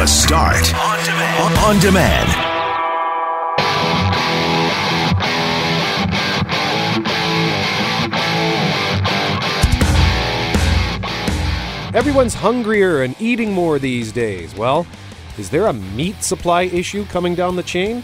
The Start on demand. On demand. Everyone's hungrier and eating more these days. Well, is there a meat supply issue coming down the chain?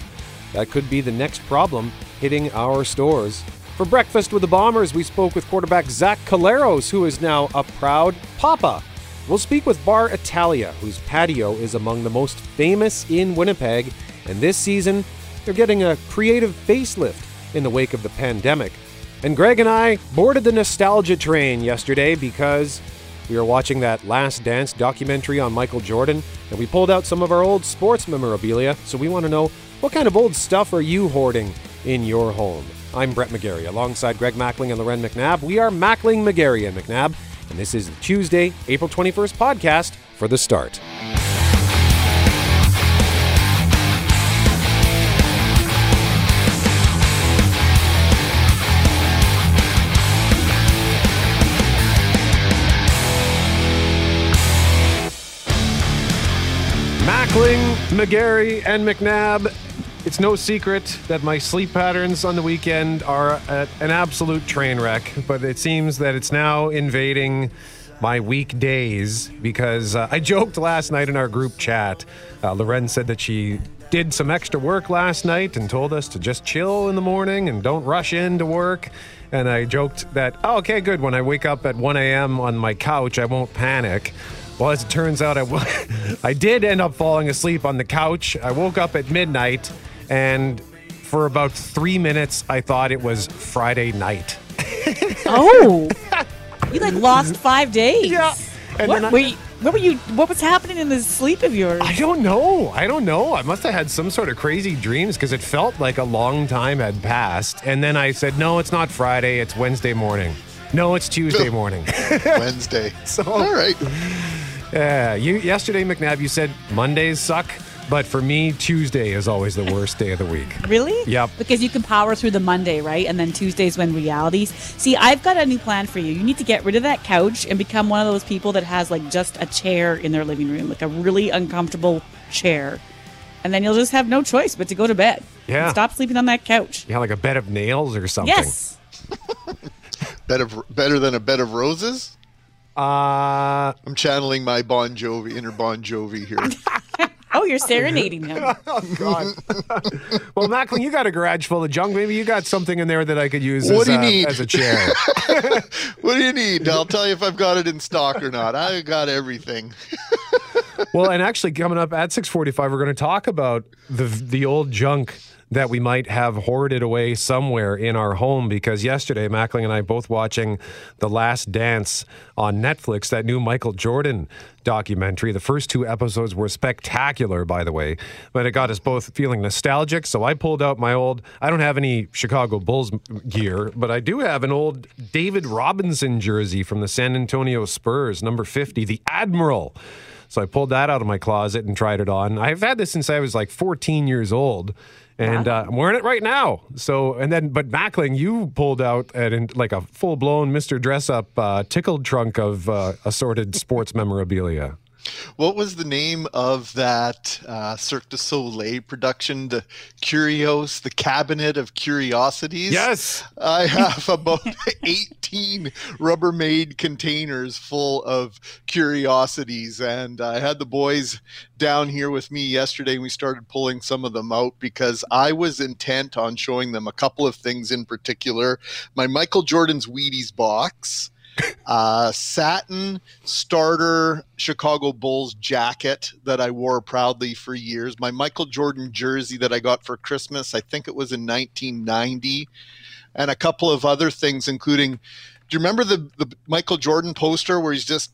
That could be the next problem hitting our stores. For breakfast with the Bombers, we spoke with quarterback Zach Collaros, who is now a proud papa. We'll speak with Bar Italia, whose patio is among the most famous in Winnipeg, and this season they're getting a creative facelift in the wake of the pandemic. And Greg and I boarded the nostalgia train yesterday because we were watching that Last Dance documentary on Michael Jordan, and we pulled out some of our old sports memorabilia, so we want to know what kind of old stuff are you hoarding in your home? I'm Brett Megarry, alongside Greg Mackling and Loren McNabb. We are Mackling, Megarry, and McNabb, and this is the Tuesday, April 21st podcast for The Start. Mackling, Megarry, and McNabb it's no secret that my sleep patterns on the weekend are an absolute train wreck, but it seems that it's now invading my weekdays because uh, I joked last night in our group chat. Uh, Loren said that she did some extra work last night and told us to just chill in the morning and don't rush into work. And I joked that, oh, okay, good. When I wake up at 1 a.m. on my couch, I won't panic. Well, as it turns out, I, w- I did end up falling asleep on the couch. I woke up at midnight and for about three minutes, I thought it was Friday night. oh, you like lost five days. Yeah. And what, I, were you, what were you? What was happening in this sleep of yours? I don't know. I don't know. I must have had some sort of crazy dreams because it felt like a long time had passed. And then I said, "No, it's not Friday. It's Wednesday morning. No, it's Tuesday morning. Wednesday. so all right. Yeah. You yesterday, McNabb. You said Mondays suck. But for me, Tuesday is always the worst day of the week. Really? Yep. Because you can power through the Monday, right? And then Tuesday's when realities. See, I've got a new plan for you. You need to get rid of that couch and become one of those people that has like just a chair in their living room, like a really uncomfortable chair. And then you'll just have no choice but to go to bed. Yeah. Stop sleeping on that couch. Yeah, like a bed of nails or something. Yes. bed of better than a bed of roses? Uh I'm channeling my Bon Jovi inner Bon Jovi here. Oh, you're serenading him. oh, God. well, Mackling, you got a garage full of junk. Maybe you got something in there that I could use what as, do you a, need? as a chair. what do you need? I'll tell you if I've got it in stock or not. I got everything. well, and actually, coming up at 645, we're going to talk about the the old junk that we might have hoarded away somewhere in our home because yesterday Mackling and I both watching The Last Dance on Netflix, that new Michael Jordan documentary. The first two episodes were spectacular, by the way, but it got us both feeling nostalgic. So I pulled out my old, I don't have any Chicago Bulls gear, but I do have an old David Robinson jersey from the San Antonio Spurs, number 50, the Admiral. So I pulled that out of my closet and tried it on. I've had this since I was like 14 years old and uh, I'm wearing it right now. So, and then, but Mackling, you pulled out an, like a full blown Mr. Dress Up uh, tickled trunk of uh, assorted sports memorabilia. What was the name of that uh, Cirque du Soleil production, the Curios, the Cabinet of Curiosities? Yes. I have about 18 Rubbermaid containers full of curiosities. And I had the boys down here with me yesterday and we started pulling some of them out because I was intent on showing them a couple of things in particular. My Michael Jordan's Wheaties box uh, satin starter Chicago Bulls jacket that I wore proudly for years. My Michael Jordan jersey that I got for Christmas, I think it was in 1990, and a couple of other things, including. Do you remember the the Michael Jordan poster where he's just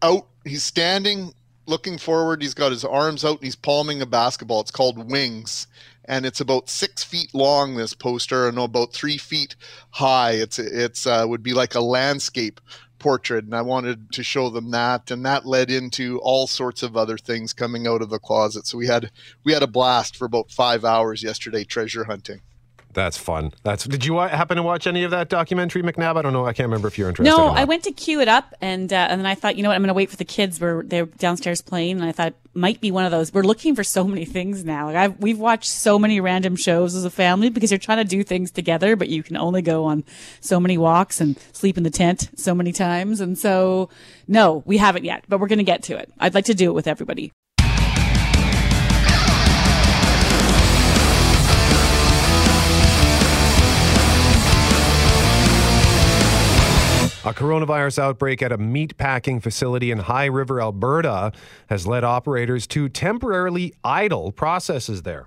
out? He's standing, looking forward. He's got his arms out and he's palming a basketball. It's called Wings and it's about six feet long. This poster, and about three feet high. It's it's uh, would be like a landscape portrait, and I wanted to show them that, and that led into all sorts of other things coming out of the closet. So we had we had a blast for about five hours yesterday treasure hunting. That's fun. That's. Did you happen to watch any of that documentary, McNabb? I don't know. I can't remember if you're interested. No, I went to queue it up, and uh, and then I thought, you know what, I'm going to wait for the kids. We're they're downstairs playing, and I thought it might be one of those. We're looking for so many things now. Like I've, we've watched so many random shows as a family because you're trying to do things together, but you can only go on so many walks and sleep in the tent so many times. And so, no, we haven't yet, but we're going to get to it. I'd like to do it with everybody. Coronavirus outbreak at a meat packing facility in High River, Alberta, has led operators to temporarily idle processes there.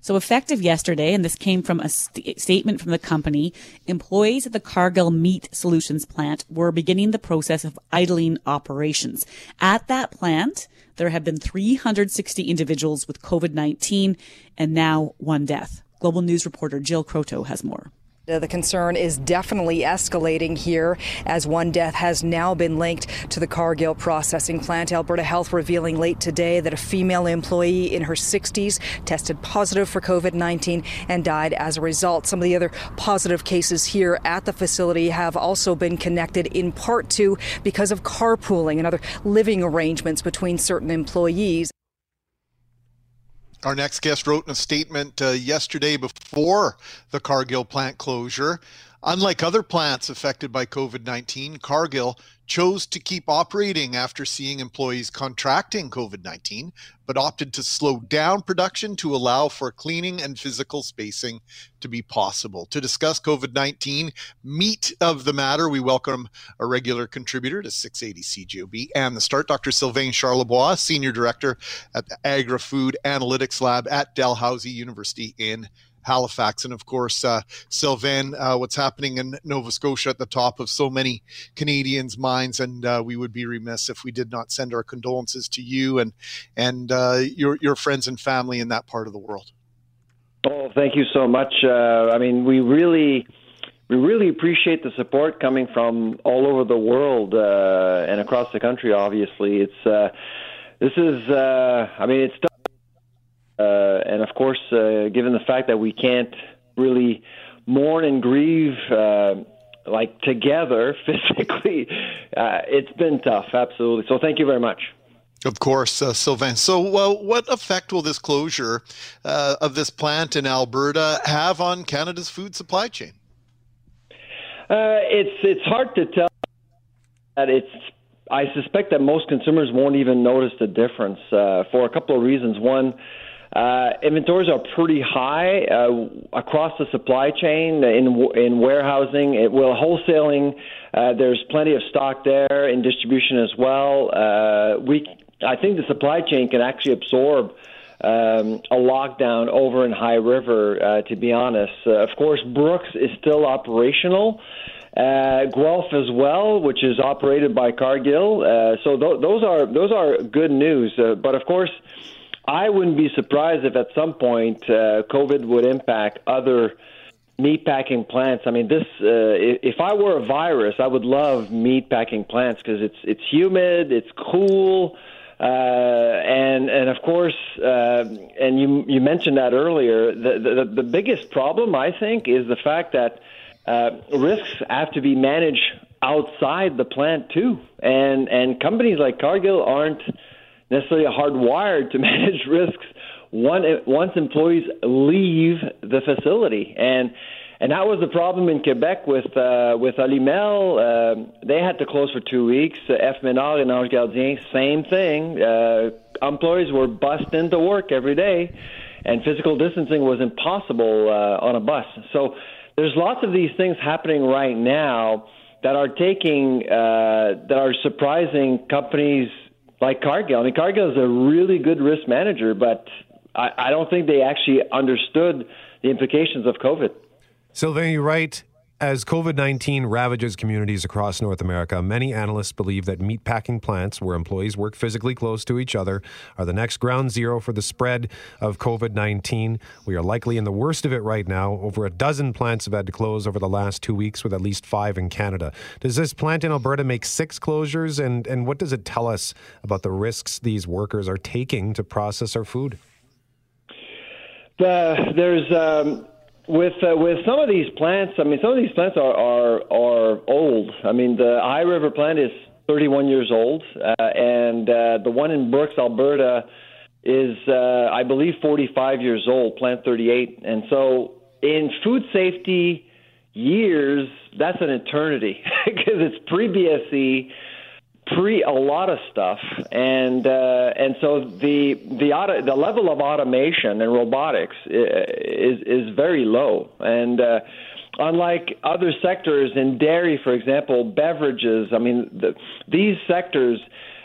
So, effective yesterday, and this came from a st- statement from the company, employees at the Cargill Meat Solutions plant were beginning the process of idling operations. At that plant, there have been 360 individuals with COVID 19 and now one death. Global News reporter Jill Croteau has more. The concern is definitely escalating here as one death has now been linked to the Cargill processing plant. Alberta Health revealing late today that a female employee in her 60s tested positive for COVID 19 and died as a result. Some of the other positive cases here at the facility have also been connected in part to because of carpooling and other living arrangements between certain employees. Our next guest wrote in a statement uh, yesterday before the Cargill plant closure. Unlike other plants affected by COVID 19, Cargill chose to keep operating after seeing employees contracting COVID 19, but opted to slow down production to allow for cleaning and physical spacing to be possible. To discuss COVID 19, meat of the matter, we welcome a regular contributor to 680 CJOB and the start, Dr. Sylvain Charlebois, Senior Director at the Agri Food Analytics Lab at Dalhousie University in Halifax. And of course, uh, Sylvain, uh, what's happening in Nova Scotia at the top of so many Canadians' minds. And uh, we would be remiss if we did not send our condolences to you and, and uh, your, your friends and family in that part of the world. Oh, thank you so much. Uh, I mean, we really. We really appreciate the support coming from all over the world uh, and across the country. Obviously, it's this is. I mean, it's and of course, uh, given the fact that we can't really mourn and grieve uh, like together physically, uh, it's been tough, absolutely. So thank you very much. Of course, uh, Sylvain. So, uh, what effect will this closure uh, of this plant in Alberta have on Canada's food supply chain? Uh, it's it's hard to tell. That it's I suspect that most consumers won't even notice the difference uh, for a couple of reasons. One, uh, inventories are pretty high uh, across the supply chain in in warehousing. It will wholesaling. Uh, there's plenty of stock there in distribution as well. Uh, we, I think the supply chain can actually absorb um, a lockdown over in High River. Uh, to be honest, uh, of course, Brooks is still operational. Uh, Guelph as well, which is operated by Cargill. So th- those are those are good news. But of course, I wouldn't be surprised if at some point uh, COVID would impact other meat packing plants. I mean, this uh, if I were a virus, I would love meat packing plants because it's it's humid, it's cool. Uh, and and of course, uh, and you you mentioned that earlier. The, the the biggest problem I think is the fact that uh, risks have to be managed outside the plant too, and and companies like Cargill aren't necessarily hardwired to manage risks once employees leave the facility. And and that was the problem in Quebec with uh, with Olymel. Uh, they had to close for two weeks. Uh, F. Menard and Ange Gardien, same thing. Uh, employees were bussed into work every day, and physical distancing was impossible uh, on a bus. So there's lots of these things happening right now that are taking uh, that are surprising companies like Cargill. I mean, Cargill is a really good risk manager, but I, I don't think they actually understood the implications of COVID. Sylvain, you write as COVID 19 ravages communities across North America, many analysts believe that meatpacking plants, where employees work physically close to each other, are the next ground zero for the spread of COVID 19. We are likely in the worst of it right now. Over a dozen plants have had to close over the last two weeks, with at least five in Canada. Does this plant in Alberta make six closures? And, and what does it tell us about the risks these workers are taking to process our food? there's um, with uh, with some of these plants, I mean, some of these plants are are, are old. I mean, the High River plant is 31 years old, uh, and uh, the one in Brooks, Alberta, is uh, I believe 45 years old, plant 38. And so, in food safety years, that's an eternity because it's pre BSE pre a lot of stuff, and uh, and so the the auto, the level of automation and robotics is is very low, and uh, unlike other sectors in dairy, for example, beverages. I mean, the, these sectors.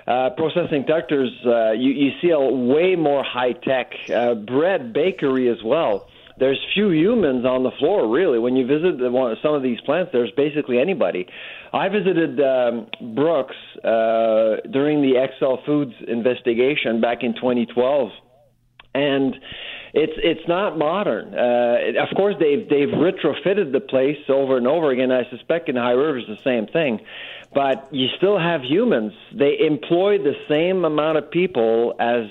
Uh, processing sectors, uh, you, you see a way more high tech. Uh, bread, bakery as well there's few humans on the floor really. When you visit the, one, some of these plants, there's basically anybody. I visited um, Brooks uh, during the XL Foods investigation back in 2012, and it's it's not modern. Uh, of course, they've they've retrofitted the place over and over again. I suspect in High River is the same thing, but you still have humans. They employ the same amount of people as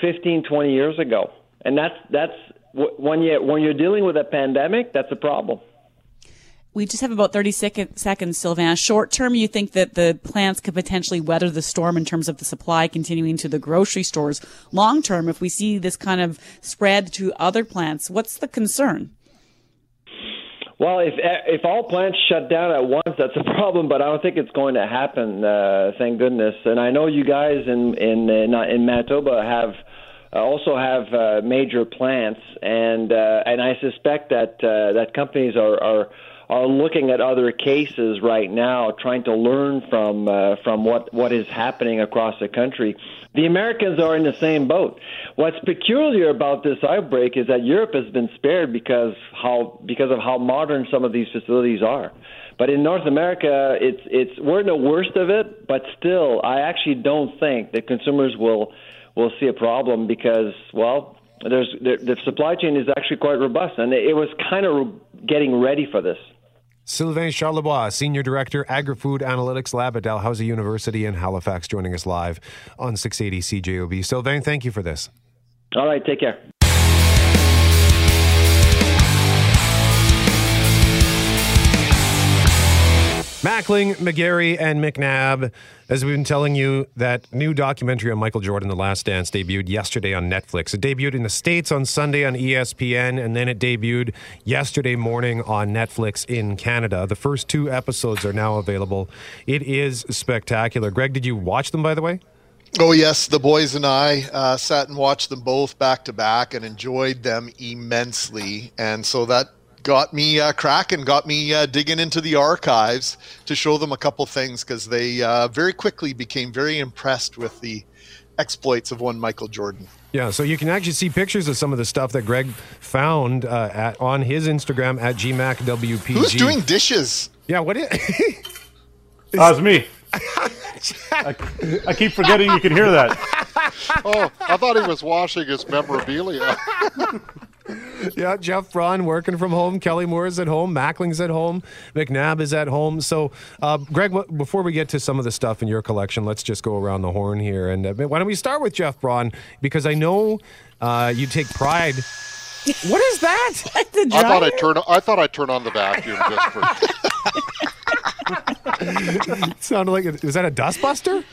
15, 20 years ago, and that's that's when you when you're dealing with a pandemic, that's a problem. We just have about 30 seconds, Sylvain. Short term, you think that the plants could potentially weather the storm in terms of the supply continuing to the grocery stores. Long term, if we see this kind of spread to other plants, what's the concern? Well, if if all plants shut down at once, that's a problem. But I don't think it's going to happen. Uh, thank goodness. And I know you guys in in in, in Manitoba have also have uh, major plants, and uh, and I suspect that uh, that companies are, are are looking at other cases right now, trying to learn from uh, from what what is happening across the country. The Americans are in the same boat. What's peculiar about this outbreak is that Europe has been spared because how because of how modern some of these facilities are. But in North America, it's it's we're in the worst of it. But still, I actually don't think that consumers will we'll see a problem because, well, there's the, the supply chain is actually quite robust, and it, it was kind of getting ready for this. Sylvain Charlebois, Senior Director, Agri-Food Analytics Lab at Dalhousie University in Halifax, joining us live on 680 CJOB. Sylvain, thank you for this. All right, take care. Mackling, Megarry, and McNabb. As we've been telling you, that new documentary on Michael Jordan, The Last Dance, debuted yesterday on Netflix. It debuted in the States on Sunday on ESPN, and then it debuted yesterday morning on Netflix in Canada. The first two episodes are now available. It is spectacular. Greg, did you watch them, by the way? Oh, yes. The boys and I uh, sat and watched them both back to back and enjoyed them immensely. And so that got me uh, cracking, got me uh, digging into the archives to show them a couple things because they uh, very quickly became very impressed with the exploits of one Michael Jordan. Yeah, so you can actually see pictures of some of the stuff that Greg found uh, at, on his Instagram at GMACWPG. Who's doing dishes? Yeah, what is? It? That's me. I, I, keep forgetting you can hear that. Oh, I thought he was washing his memorabilia. yeah, Jeff Braun working from home. Kelly Moore is at home. Mackling's at home. McNabb is at home. So, uh, Greg, before we get to some of the stuff in your collection, let's just go around the horn here. And uh, why don't we start with Jeff Braun? Because I know uh, you take pride. What is that? I thought I turn. I thought I turn on the vacuum just for. sounded like a, is that a dustbuster?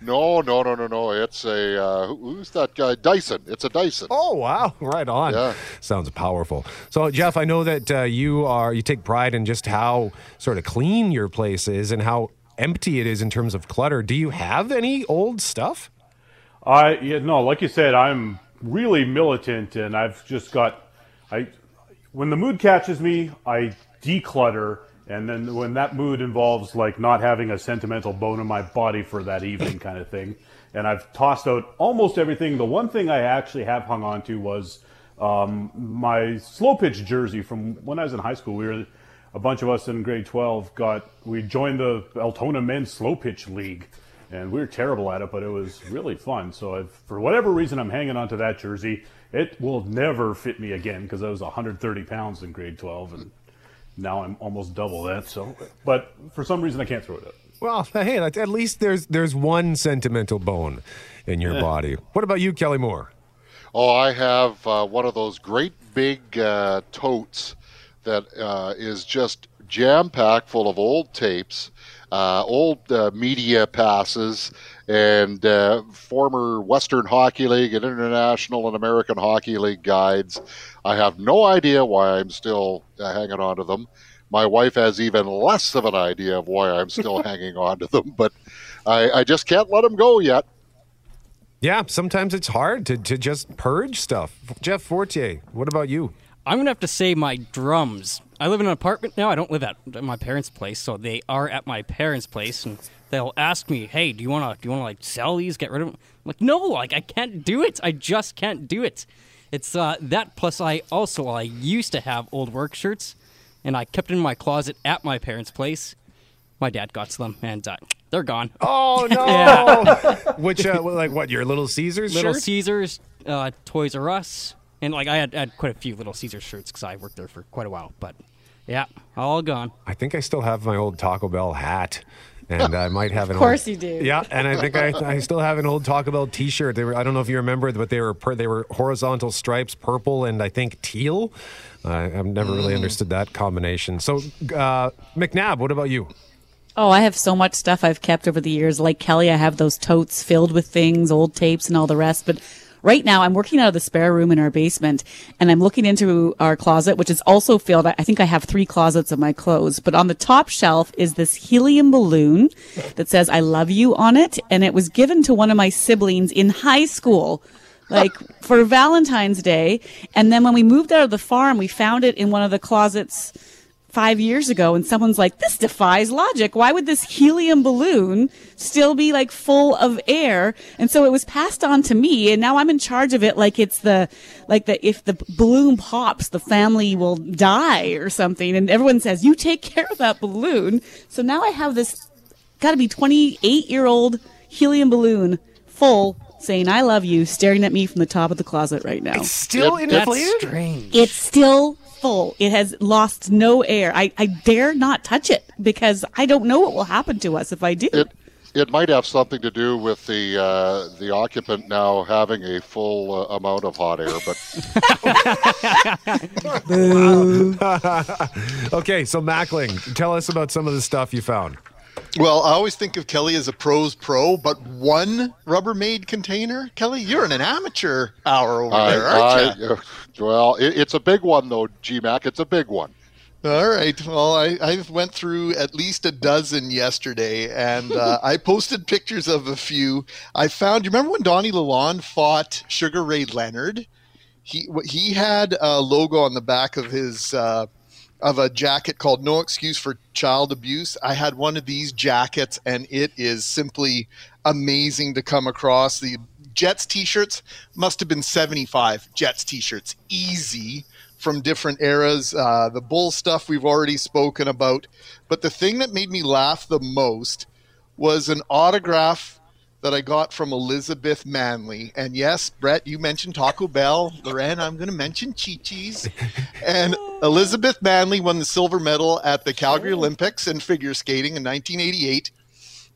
No, no, no, no, no. It's a uh, who's that guy? Dyson. It's a Dyson. Oh wow! Right on. Yeah. Sounds powerful. So Jeff, I know that uh, you are you take pride in just how sort of clean your place is and how empty it is in terms of clutter. Do you have any old stuff? I yeah, no, like you said, I'm really militant, and I've just got I when the mood catches me, I declutter and then when that mood involves like not having a sentimental bone in my body for that evening kind of thing and i've tossed out almost everything the one thing i actually have hung on to was um, my slow pitch jersey from when i was in high school. We were a bunch of us in grade 12 got we joined the altona men's slow pitch league and we were terrible at it but it was really fun. So if, for whatever reason i'm hanging on to that jersey. It will never fit me again because i was 130 pounds in grade 12 and now I'm almost double that. So, but for some reason I can't throw it up. Well, hey, at least there's there's one sentimental bone in your yeah. body. What about you, Kelly Moore? Oh, I have uh, one of those great big uh, totes that uh, is just jam packed full of old tapes, uh, old uh, media passes, and uh, former Western Hockey League and International and American Hockey League guides. I have no idea why I'm still uh, hanging on to them. My wife has even less of an idea of why I'm still hanging on to them, but I, I just can't let them go yet. Yeah, sometimes it's hard to, to just purge stuff. Jeff Fortier, what about you? I'm gonna have to say my drums. I live in an apartment now. I don't live at my parents' place, so they are at my parents' place, and they'll ask me, "Hey, do you wanna do you wanna like sell these? Get rid of them?" I'm like, "No, like I can't do it. I just can't do it." It's uh, that plus I also I used to have old work shirts, and I kept it in my closet at my parents' place. My dad got to them, and uh, they're gone. Oh no! Yeah. Which, uh, like, what? Your Little Caesars Little shirt? Caesars, uh, Toys R Us, and like I had, had quite a few Little Caesars shirts because I worked there for quite a while. But yeah, all gone. I think I still have my old Taco Bell hat. And I might have an Of course old, you do. Yeah, and I think I, I still have an old Taco Bell T-shirt. They were I don't know if you remember, but they were per, they were horizontal stripes, purple and I think teal. Uh, I've never really understood that combination. So, uh, McNabb, what about you? Oh, I have so much stuff I've kept over the years. Like Kelly, I have those totes filled with things, old tapes and all the rest. But right now I'm working out of the spare room in our basement and I'm looking into our closet, which is also filled. I think I have three closets of my clothes, but on the top shelf is this helium balloon that says I love you on it. And it was given to one of my siblings in high school. Like for Valentine's Day. And then when we moved out of the farm, we found it in one of the closets five years ago and someone's like, this defies logic. Why would this helium balloon still be like full of air? And so it was passed on to me and now I'm in charge of it like it's the, like the, if the balloon pops, the family will die or something. And everyone says, you take care of that balloon. So now I have this gotta be 28 year old helium balloon full saying, I love you, staring at me from the top of the closet right now. It's still It- That's strange. It's still full. It has lost no air. I, I dare not touch it because I don't know what will happen to us if I do. It it might have something to do with the uh, the occupant now having a full uh, amount of hot air, but okay, so Mackling, tell us about some of the stuff you found. Well, I always think of Kelly as a pro's pro, but one Rubbermaid container? Kelly, you're in an amateur hour over I, there, aren't you? I, uh, well, it, it's a big one though, GMAC. It's a big one. All right. Well, I, I went through at least a dozen yesterday, and uh, I posted pictures of a few. I found. You remember when Donnie Lalonde fought Sugar Ray Leonard? He he had a logo on the back of his uh, of a jacket called "No Excuse for Child Abuse." I had one of these jackets, and it is simply amazing to come across. The Jets T-shirts must have been seventy-five Jets T-shirts, easy from different eras. Uh, the bull stuff we've already spoken about. But the thing that made me laugh the most was an autograph that I got from Elizabeth Manley. And yes, Brett, you mentioned Taco Bell. Loren, I'm going to mention Chi Chi's. And Elizabeth Manley won the silver medal at the Calgary oh. Olympics in figure skating in 1988.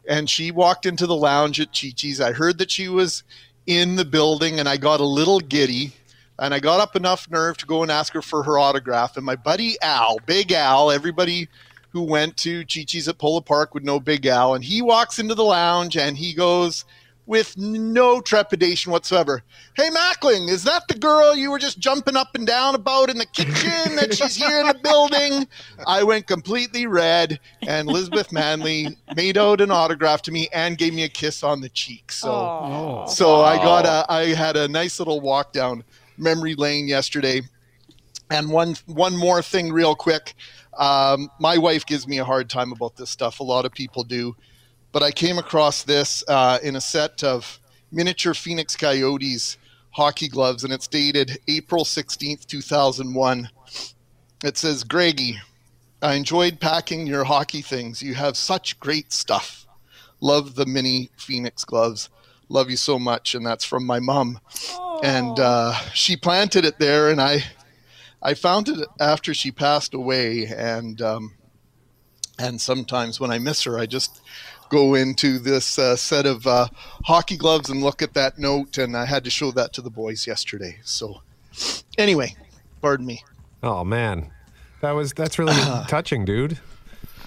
And she walked into the lounge at Chi Chi's. I heard that she was in the building and I got a little giddy and I got up enough nerve to go and ask her for her autograph. And my buddy Al, Big Al, everybody who went to Chi Chi's at Polo Park with no Big Al, and he walks into the lounge and he goes with no trepidation whatsoever. Hey, Mackling, is that the girl you were just jumping up and down about in the kitchen that she's here in the building? I went completely red, and Elizabeth Manley made out an autograph to me and gave me a kiss on the cheek. So, so I got a, I had a nice little walk down memory lane yesterday. And one one more thing, real quick. Um, my wife gives me a hard time about this stuff. A lot of people do, but I came across this uh, in a set of miniature Phoenix Coyotes hockey gloves, and it's dated April sixteenth, two thousand one. It says, "Greggy, I enjoyed packing your hockey things. You have such great stuff. Love the mini Phoenix gloves. Love you so much." And that's from my mom and uh, she planted it there and i i found it after she passed away and um, and sometimes when i miss her i just go into this uh, set of uh, hockey gloves and look at that note and i had to show that to the boys yesterday so anyway pardon me Oh man. That was that's really touching, dude.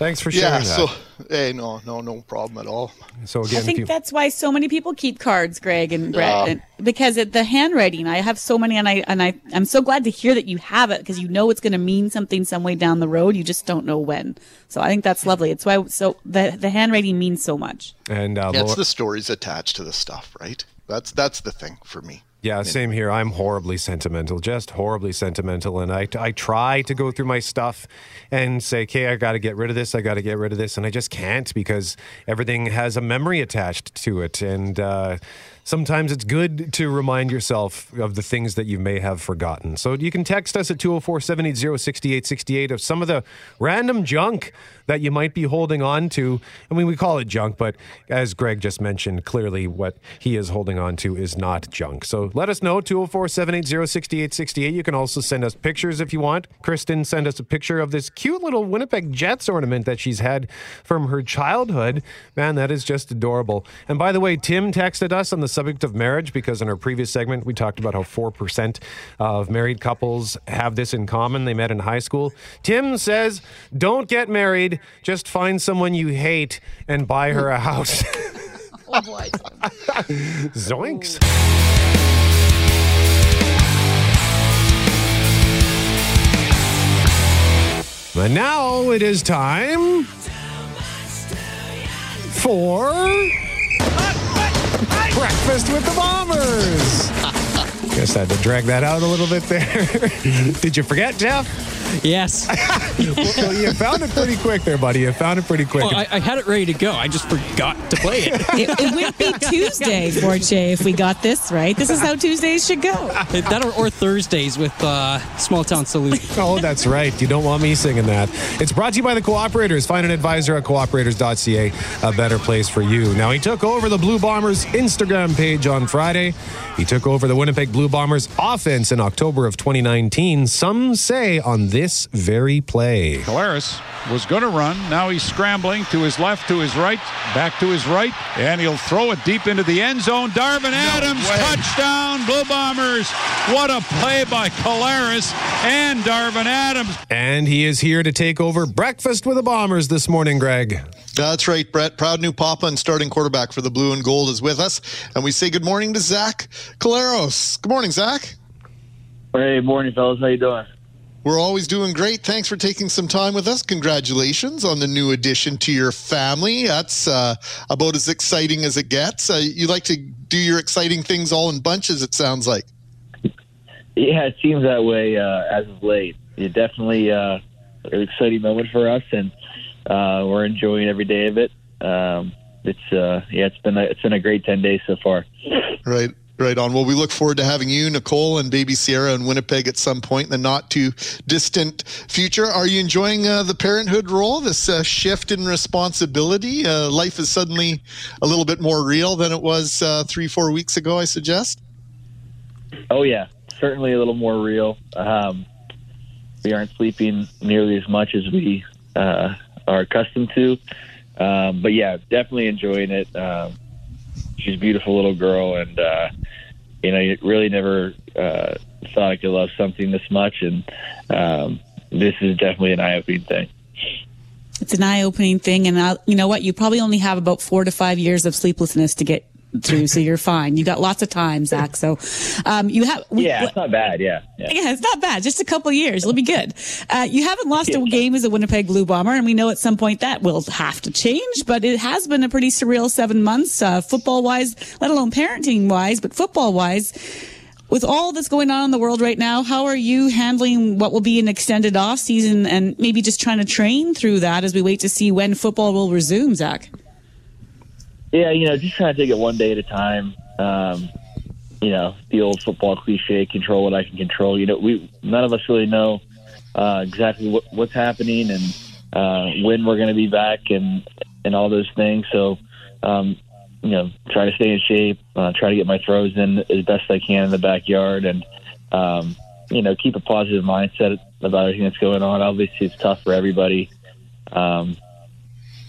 Thanks for sharing Yeah. that. So, hey, no, no, no problem at all. So again, if think you, that's why so many people keep cards, Greg and Brett, Yeah. and- because it, the handwriting. I have so many, and I and I I'm so glad to hear that you have it because you know it's going to mean something some way down the road. You just don't know when. So I think that's lovely. It's why so the the handwriting means so much. and uh, Yeah, it's Laura- the stories attached to the stuff, right? That's that's the thing for me. Yeah, same here. I'm horribly sentimental, just horribly sentimental. And I, I try to go through my stuff and say, okay, I got to get rid of this. I got to get rid of this. And I just can't because everything has a memory attached to it. And uh, sometimes it's good to remind yourself of the things that you may have forgotten. So you can text us at 204 780 6868 of some of the random junk that you might be holding on to. I mean, we call it junk, but as Greg just mentioned, clearly what he is holding on to is not junk. So let us know, 204 780 6868. You can also send us pictures if you want. Kristen sent us a picture of this cute little Winnipeg Jets ornament that she's had from her childhood. Man, that is just adorable. And by the way, Tim texted us on the subject of marriage because in our previous segment, we talked about how 4% of married couples have this in common. They met in high school. Tim says, don't get married, just find someone you hate and buy her a house. Oh boy. Zoinks. And now it is time for breakfast with the bombers. Guess I had to drag that out a little bit there. Did you forget, Jeff? Yes. well, you found it pretty quick there, buddy. You found it pretty quick. Well, I, I had it ready to go. I just forgot to play it. it, it wouldn't be Tuesday, Forche, if we got this right. This is how Tuesdays should go. that or, or Thursdays with uh, Small Town Salute. Oh, that's right. You don't want me singing that. It's brought to you by the Cooperators. Find an advisor at cooperators.ca, a better place for you. Now, he took over the Blue Bombers Instagram page on Friday. He took over the Winnipeg Blue Bombers offense in October of 2019. Some say on this very play. Collaros was going to run. Now he's scrambling to his left, to his right, back to his right, and he'll throw it deep into the end zone. Darvin Adams, touchdown, Blue Bombers. What a play by Collaros and Darvin Adams. And he is here to take over breakfast with the Bombers this morning, Greg. That's right, Brett. Proud new Papa and starting quarterback for the Blue and Gold is with us. And we say good morning to Zach Collaros. Good morning, Zach. Hey, morning, fellas. How you doing? We're always doing great. Thanks for taking some time with us. Congratulations on the new addition to your family. That's uh, about as exciting as it gets. Uh, you like to do your exciting things all in bunches, it sounds like. Yeah, it seems that way uh, as of late. It definitely uh, an exciting moment for us, and uh, we're enjoying every day of it. Um, it's uh, yeah, it's been a, it's been a great ten days so far. Right. Right on. Well, we look forward to having you, Nicole, and baby Sierra in Winnipeg at some point in the not too distant future. Are you enjoying uh, the parenthood role, this uh, shift in responsibility? Uh, life is suddenly a little bit more real than it was uh, three, four weeks ago, I suggest. Oh yeah, certainly a little more real. Um, we aren't sleeping nearly as much as we uh, are accustomed to, um, but yeah, definitely enjoying it. Um, she's a beautiful little girl, and uh, you know, you really never uh, thought I could love something this much, and um, this is definitely an eye-opening thing. It's an eye-opening thing, and i you know what? You probably only have about four to five years of sleeplessness to get through, so you're fine. You got lots of time, Zach. So, um, you have. we- Yeah, it's not bad. Yeah, yeah. Yeah, it's not bad. Just a couple years. It'll be good. Uh, you haven't lost a game as a Winnipeg Blue Bomber, and we know at some point that will have to change, but it has been a pretty surreal seven months, uh, football wise, let alone parenting wise, but football wise. With all that's going on in the world right now, how are you handling what will be an extended off season and maybe just trying to train through that as we wait to see when football will resume, Zach? Yeah, you know, just trying to take it one day at a time. Um, you know, the old football cliche: control what I can control. You know, we none of us really know uh, exactly what, what's happening and uh, when we're going to be back and and all those things. So, um, you know, try to stay in shape, uh, try to get my throws in as best I can in the backyard, and um, you know, keep a positive mindset about everything that's going on. Obviously, it's tough for everybody. Um,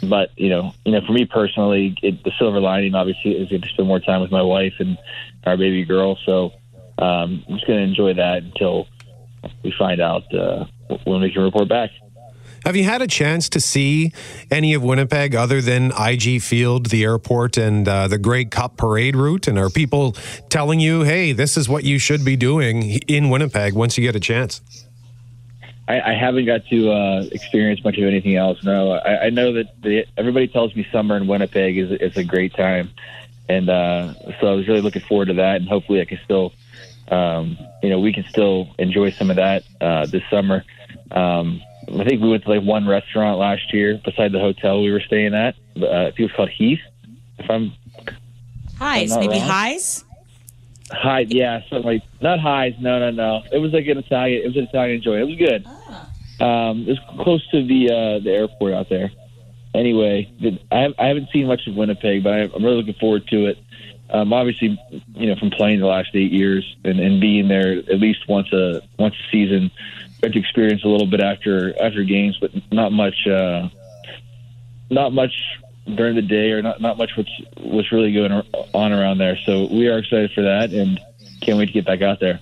but you know, you know, for me personally, it, the silver lining obviously is to spend more time with my wife and our baby girl. So um, I'm just going to enjoy that until we find out uh, when we can report back. Have you had a chance to see any of Winnipeg other than IG Field, the airport, and uh, the Grey Cup parade route? And are people telling you, hey, this is what you should be doing in Winnipeg once you get a chance? I, I haven't got to uh, experience much of anything else. No, I, I know that the, everybody tells me summer in Winnipeg is, is a great time, and uh, so I was really looking forward to that. And hopefully, I can still, um, you know, we can still enjoy some of that uh, this summer. Um, I think we went to like one restaurant last year beside the hotel we were staying at. Uh, I think it was called Heath. If I'm Highs, maybe wrong. highs. High, yeah, something like not highs. No, no, no. It was like an Italian. It was an Italian joint. It was good. Um, it was close to the uh, the airport out there. Anyway, I, I haven't seen much of Winnipeg, but I, I'm really looking forward to it. Um, obviously, you know, from playing the last eight years and, and being there at least once a once a season, got to experience a little bit after after games, but not much. Uh, not much during the day, or not not much what's what's really going on around there. So we are excited for that, and can't wait to get back out there.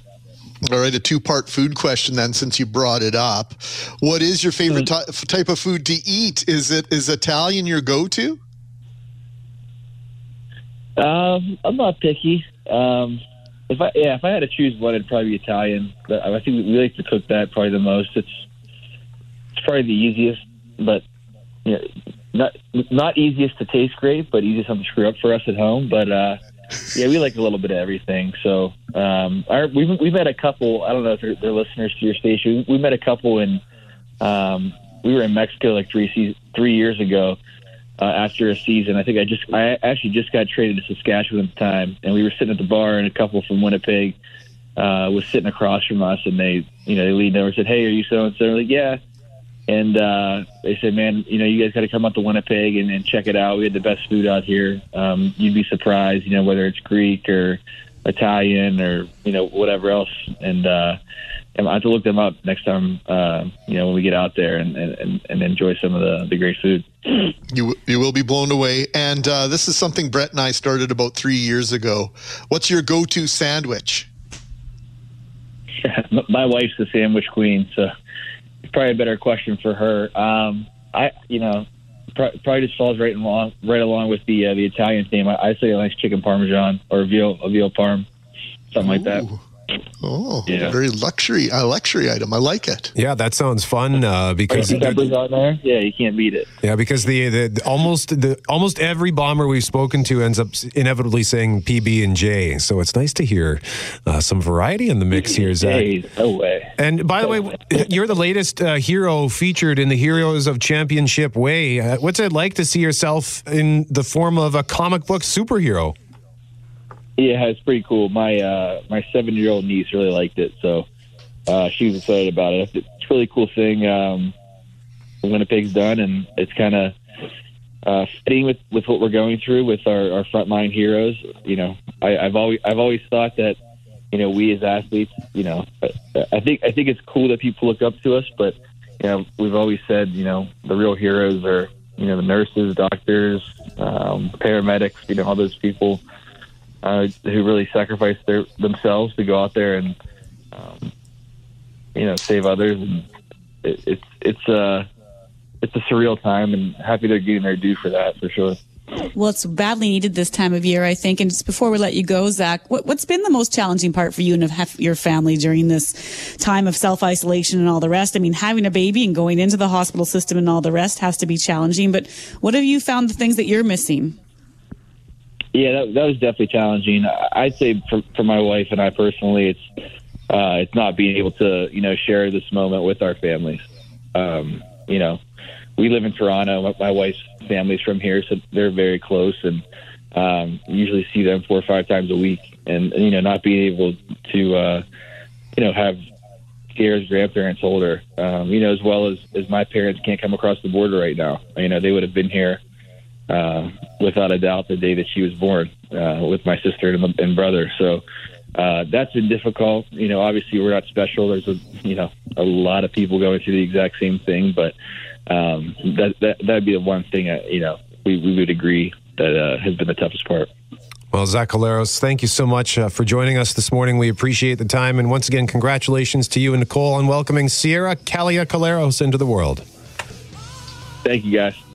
All right, a two part food question then, since you brought it up. What is your favorite ty- type of food to eat? Is it is Italian your go to? Um, I'm not picky. Um, if I yeah, if I had to choose one, it'd probably be Italian. But I think we like to cook that probably the most. It's it's probably the easiest, but know, not not easiest to taste great, but easiest to screw up for us at home. But uh, yeah, we like a little bit of everything. So um, our, we've we've met a couple. I don't know if they're, they're listeners to your station. We met a couple in. Um, we were in Mexico like three se- three years ago. Uh, after a season, I think I just I actually just got traded to Saskatchewan at the time, and we were sitting at the bar, and a couple from Winnipeg uh, was sitting across from us, and they you know they leaned over and said, "Hey, are you so and so?" Like, yeah. And uh, they said, "Man, you know, you guys got to come out to Winnipeg and, and check it out. We had the best food out here. Um, you'd be surprised, you know, whether it's Greek or Italian or you know whatever else." And uh, I have to look them up next time, uh, you know, when we get out there and, and, and enjoy some of the, the great food. You you will be blown away. And uh, this is something Brett and I started about three years ago. What's your go to sandwich? My wife's the sandwich queen, so probably a better question for her. Um, I, you know, pro- probably just falls right along right along with the uh, the Italian theme. I, I say a nice chicken parmesan or veal a veal parm, something like that. Oh, Yeah. very luxury, a luxury item. I like it. Yeah, that sounds fun uh, because Some peppers on there, yeah, you can't beat it. yeah, because the, the, the almost the almost every bomber we've spoken to ends up inevitably saying PB and J. So it's nice to hear uh, some variety in the mix here, Zach. Hey, no way. And by the way, you're the latest uh, hero featured in the Heroes of Championship Way. Uh, what's it like to see yourself in the form of a comic book superhero? Yeah, it's pretty cool. My uh, my seven year old niece really liked it, so uh, she was excited about it. It's a really cool thing. Um, Winnipeg's done, and it's kind of uh, fitting with, with what we're going through with our, our frontline heroes. You know, I, I've always I've always thought that you know we as athletes, you know, I- think I think it's cool that people look up to us, but you know, we've always said you know the real heroes are you know the nurses, doctors, um, paramedics, you know, all those people uh, who really sacrifice their themselves to go out there and um, you know save others. And it, it's it's a it's a surreal time, and happy they're getting their due for that for sure. Well, it's badly needed this time of year, I think. And just before we let you go, Zach, what, what's been the most challenging part for you and your family during this time of self isolation and all the rest? I mean, having a baby and going into the hospital system and all the rest has to be challenging. But what have you found the things that you're missing? Yeah, that, that was definitely challenging. I'd say for, for my wife and I personally, it's uh, it's not being able to you know share this moment with our families. Um, you know, we live in Toronto. My, wife's family's from here, so they're very close, and um, usually see them four or five times a week. And you know, not being able to uh, you know have Kara's grandparents older, um, you know, as well as as my parents can't come across the border right now. You know, they would have been here uh, without a doubt the day that she was born uh, with my sister and, and brother. So uh, that's been difficult. You know, obviously we're not special. There's a you know a lot of people going through the exact same thing, but um, that that that'd be the one thing uh, you know we we would agree that uh, has been the toughest part. Well, Zach Collaros, thank you so much uh, for joining us this morning. We appreciate the time. And once again, congratulations to you and Nicole on welcoming Sierra Calia Collaros into the world. Thank you, guys.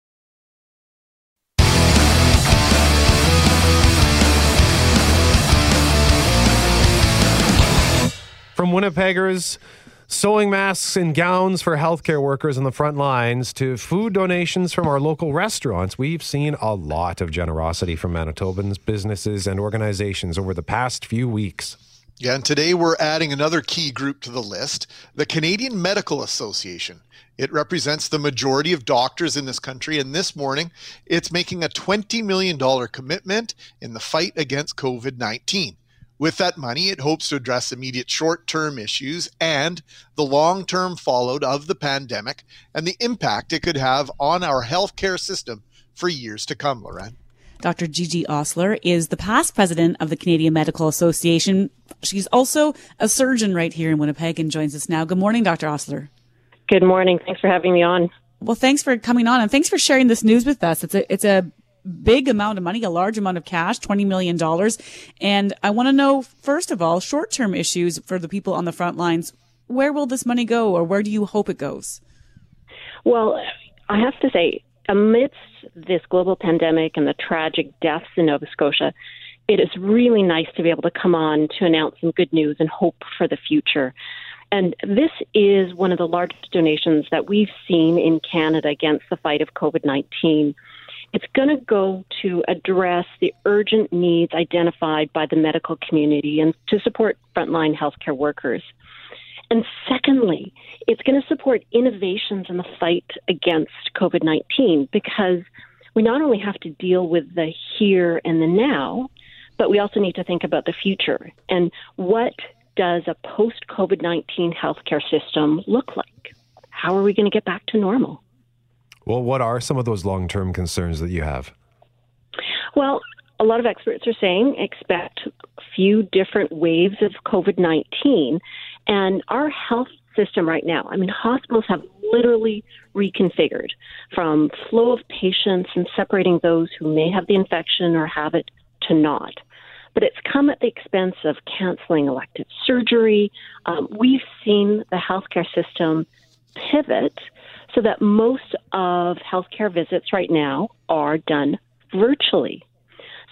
From Winnipeggers sewing masks and gowns for healthcare workers on the front lines to food donations from our local restaurants, we've seen a lot of generosity from Manitobans, businesses, and organizations over the past few weeks. Yeah, and today we're adding another key group to the list the Canadian Medical Association. It represents the majority of doctors in this country, and this morning it's making a $20 million commitment in the fight against COVID 19. With that money, it hopes to address immediate short term issues and the long term fallout of the pandemic and the impact it could have on our healthcare system for years to come, Loren. Dr. Gigi Osler is the past president of the Canadian Medical Association. She's also a surgeon right here in Winnipeg and joins us now. Good morning, Dr. Osler. Good morning. Thanks for having me on. Well, thanks for coming on and thanks for sharing this news with us. It's a it's a big amount of money, a large amount of cash, $20 million. And I want to know, first of all, short term issues for the people on the front lines. Where will this money go or where do you hope it goes? Well, I have to say, amidst this global pandemic and the tragic deaths in Nova Scotia, it is really nice to be able to come on to announce some good news and hope for the future. And this is one of the largest donations that we've seen in Canada against the fight of COVID 19. It's going to go to address the urgent needs identified by the medical community and to support frontline healthcare workers. And secondly, it's going to support innovations in the fight against COVID 19 because we not only have to deal with the here and the now, but we also need to think about the future. And what does a post COVID 19 healthcare system look like? How are we going to get back to normal? Well, what are some of those long term concerns that you have? Well, a lot of experts are saying expect a few different waves of COVID 19. And our health system right now, I mean, hospitals have literally reconfigured from flow of patients and separating those who may have the infection or have it to not. But it's come at the expense of canceling elective surgery. Um, we've seen the healthcare system pivot so that most of healthcare visits right now are done virtually.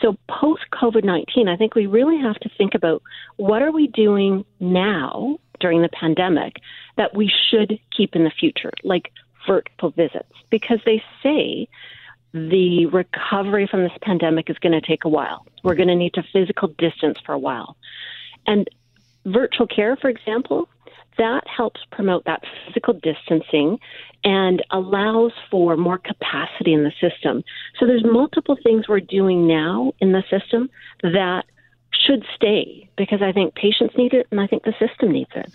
So post COVID 19, I think we really have to think about what are we doing now during the pandemic that we should keep in the future, like virtual visits, because they say the recovery from this pandemic is going to take a while. We're going to need to physical distance for a while. And virtual care, for example, that helps promote that physical distancing and allows for more capacity in the system. So there's multiple things we're doing now in the system that should stay because I think patients need it and I think the system needs it.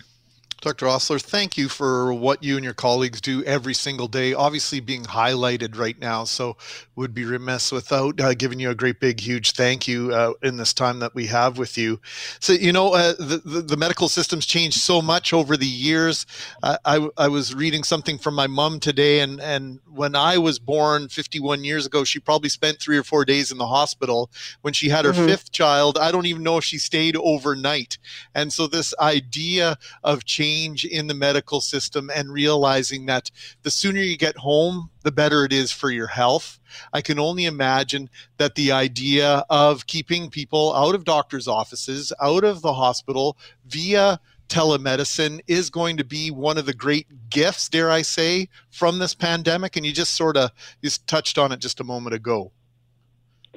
Dr. Osler, thank you for what you and your colleagues do every single day, obviously being highlighted right now. So, would be remiss without uh, giving you a great, big, huge thank you uh, in this time that we have with you. So, you know, uh, the, the, the, medical system's changed so much over the years. I, I was reading something from my mom today, and, and when I was born 51 years ago, she probably spent three or four days in the hospital. When she had her mm-hmm. fifth child, I don't even know if she stayed overnight. And so, this idea of change change in the medical system and realizing that the sooner you get home, the better it is for your health. I can only imagine that the idea of keeping people out of doctors' offices, out of the hospital via telemedicine is going to be one of the great gifts, dare I say, from this pandemic. And you just sort of just touched on it just a moment ago.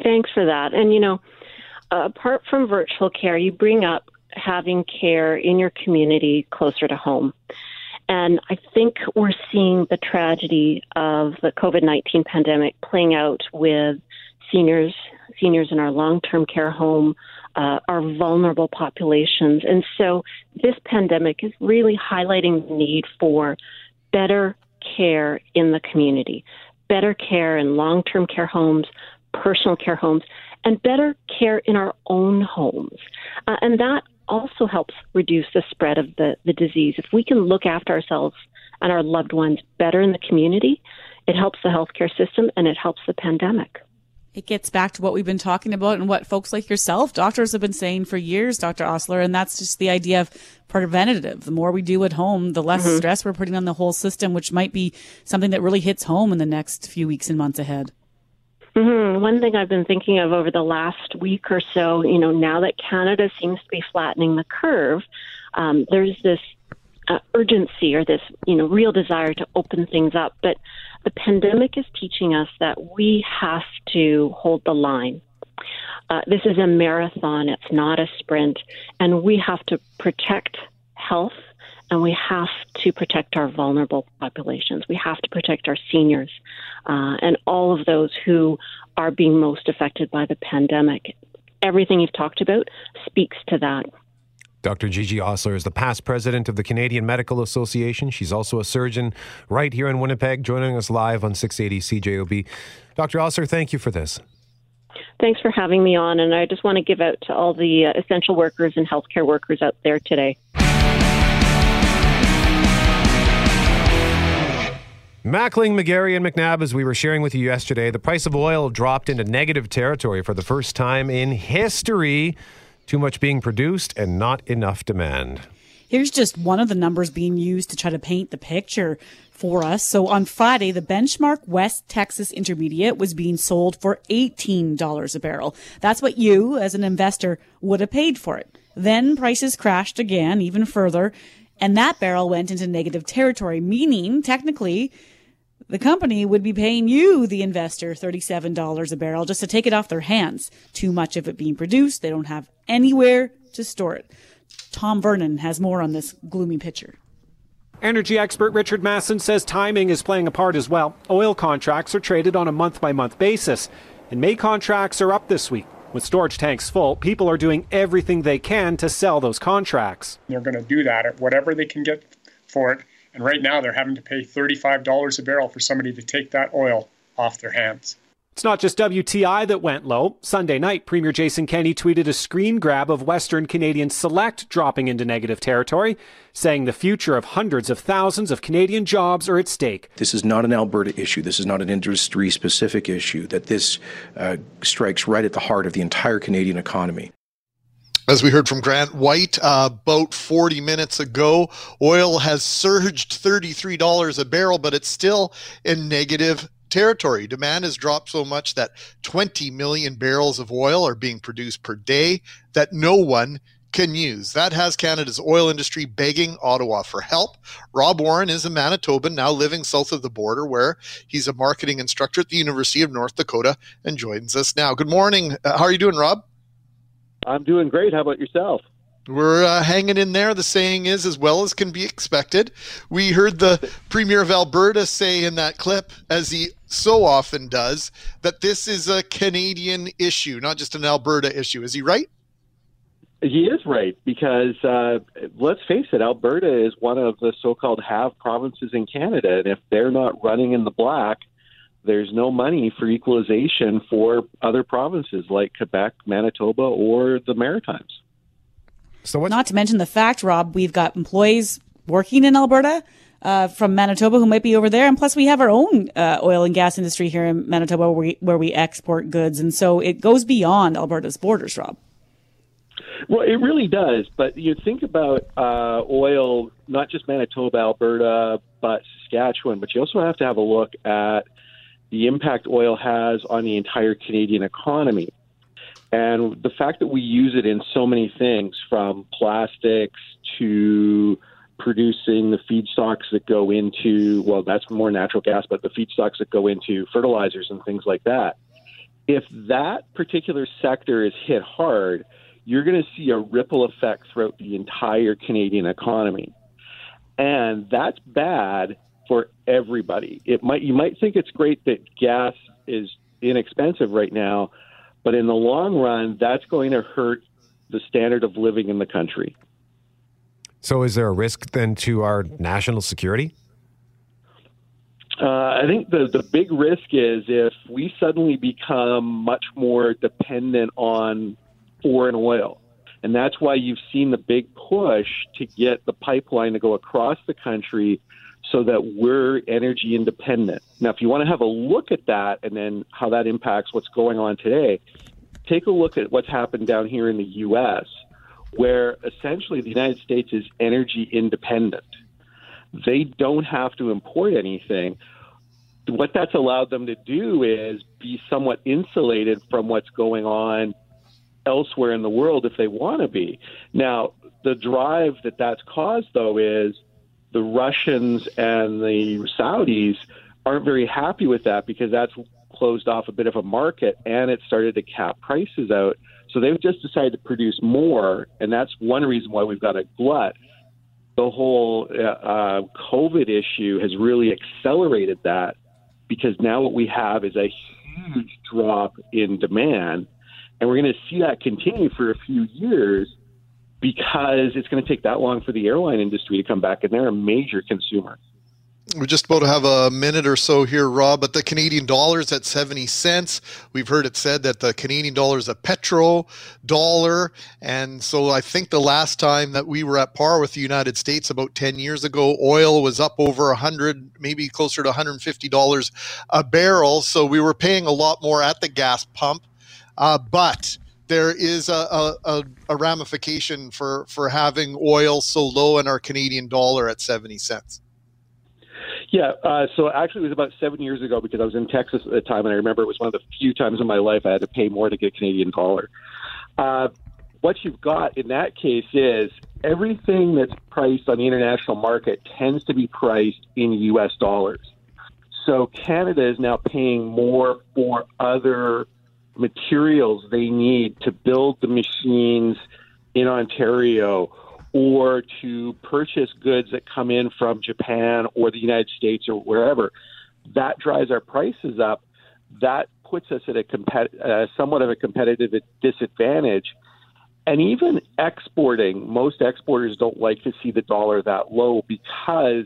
Thanks for that. And, you know, apart from virtual care, you bring up having care in your community closer to home. And I think we're seeing the tragedy of the COVID 19 pandemic playing out with seniors, seniors in our long term care home, uh, our vulnerable populations. And so this pandemic is really highlighting the need for better care in the community, better care in long term care homes, personal care homes, and better care in our own homes. Uh, and that also helps reduce the spread of the, the disease. If we can look after ourselves and our loved ones better in the community, it helps the healthcare system and it helps the pandemic. It gets back to what we've been talking about and what folks like yourself, doctors have been saying for years, Dr. Osler, and that's just the idea of preventative. The more we do at home, the less Mhm. stress we're putting on the whole system, which might be something that really hits home in the next few weeks and months ahead. Hmm One thing I've been thinking of over the last week or so, you know, now that Canada seems to be flattening the curve, um, there's this uh, urgency or this, you know, real desire to open things up. But the pandemic is teaching us that we have to hold the line. Uh, this is a marathon, it's not a sprint, and we have to protect health and we have to protect our vulnerable populations. We have to protect our seniors uh, and all of those who are being most affected by the pandemic. Everything you've talked about speaks to that. Dr. Gigi Osler is the past president of the Canadian Medical Association. She's also a surgeon right here in Winnipeg, joining us live on 680 CJOB. Dr. Osler, thank you for this. Thanks for having me on, and I just want to give out to all the uh, essential workers and healthcare workers out there today. Mackling, Megarry, and McNabb, as we were sharing with you yesterday, the price of oil dropped into negative territory for the first time in history. Too much being produced and not enough demand. Here's just one of the numbers being used to try to paint the picture for us. So on Friday, the benchmark West Texas Intermediate was being sold for $18 a barrel. That's what you, as an investor, would have paid for it. Then prices crashed again, even further, and that barrel went into negative territory, meaning technically the company would be paying you, the investor, $37 a barrel just to take it off their hands. Too much of it being produced. They don't have anywhere to store it. Tom Vernon has more on this gloomy picture. Energy expert Richard Masson says timing is playing a part as well. Oil contracts are traded on a month by month basis, and May contracts are up this week. With storage tanks full, people are doing everything they can to sell those contracts. They're going to do that at whatever they can get for it. And right now, they're having to pay $35 a barrel for somebody to take that oil off their hands. It's not just WTI that went low. Sunday night, Premier Jason Kenney tweeted a screen grab of Western Canadian Select dropping into negative territory, saying the future of hundreds of thousands of Canadian jobs are at stake. This is not an Alberta issue. This is not an industry specific issue. That this uh, strikes right at the heart of the entire Canadian economy. As we heard from Grant White uh, about 40 minutes ago, oil has surged $33 a barrel, but it's still in negative territory. Demand has dropped so much that 20 million barrels of oil are being produced per day that no one can use. That has Canada's oil industry begging Ottawa for help. Rob Warren is a Manitoban now living south of the border, where he's a marketing instructor at the University of North Dakota and joins us now. Good morning. Uh, how are you doing, Rob? I'm doing great. How about yourself? We're uh, hanging in there. The saying is, as well as can be expected. We heard the Premier of Alberta say in that clip, as he so often does, that this is a Canadian issue, not just an Alberta issue. Is he right? He is right because uh, let's face it, Alberta is one of the so-called have provinces in Canada, and if they're not running in the black, there's no money for equalization for other provinces like Quebec, Manitoba, or the Maritimes. So Not to mention the fact, Rob, we've got employees working in Alberta uh, from Manitoba who might be over there, and plus we have our own uh, oil and gas industry here in Manitoba where we, where we export goods, and so it goes beyond Alberta's borders, Rob. Well, it really does. But you think about uh, oil, not just Manitoba, Alberta, but Saskatchewan. But you also have to have a look at the impact oil has on the entire Canadian economy. And the fact that we use it in so many things, from plastics to producing the feedstocks that go into, well, that's more natural gas, but the feedstocks that go into fertilizers and things like that. If that particular sector is hit hard, you're going to see a ripple effect throughout the entire Canadian economy. And that's bad for everybody. It might you might think it's great that gas is inexpensive right now, but in the long run that's going to hurt the standard of living in the country. So, is there a risk then to our national security? Uh, I think the the big risk is if we suddenly become much more dependent on foreign oil. And that's why you've seen the big push to get the pipeline to go across the country so that we're energy independent. Now, if you want to have a look at that and then how that impacts what's going on today, take a look at what's happened down here in the U.S., where essentially the United States is energy independent. They don't have to import anything. What that's allowed them to do is be somewhat insulated from what's going on elsewhere in the world if they want to be. Now, the drive that that's caused, though, is the Russians and the Saudis aren't very happy with that because that's closed off a bit of a market and it started to cap prices out. So they've just decided to produce more, and that's one reason why we've got a glut. The whole uh, uh, COVID issue has really accelerated that because now what we have is a huge drop in demand, and we're going to see that continue for a few years because it's going to take that long for the airline industry to come back, and they're a major consumer. We're just about to have a minute or so here, Rob, but the Canadian dollar is at 70 cents. We've heard it said that the Canadian dollar is a petro dollar. And so I think the last time that we were at par with the United States about 10 years ago, oil was up over 100, maybe closer to $150 a barrel. So we were paying a lot more at the gas pump. Uh, but there is a, a, a, ramification for, for having oil so low and our Canadian dollar at 70 cents. Yeah, uh, so actually, it was about seven years ago because I was in Texas at the time, and I remember it was one of the few times in my life I had to pay more to get a Canadian dollar. Uh, what you've got in that case is everything that's priced on the international market tends to be priced in U.S. dollars. So Canada is now paying more for other materials they need to build the machines in Ontario or to purchase goods that come in from Japan or the United States or wherever. That drives our prices up. That puts us at a compet- uh, somewhat of a competitive disadvantage. And even exporting, most exporters don't like to see the dollar that low because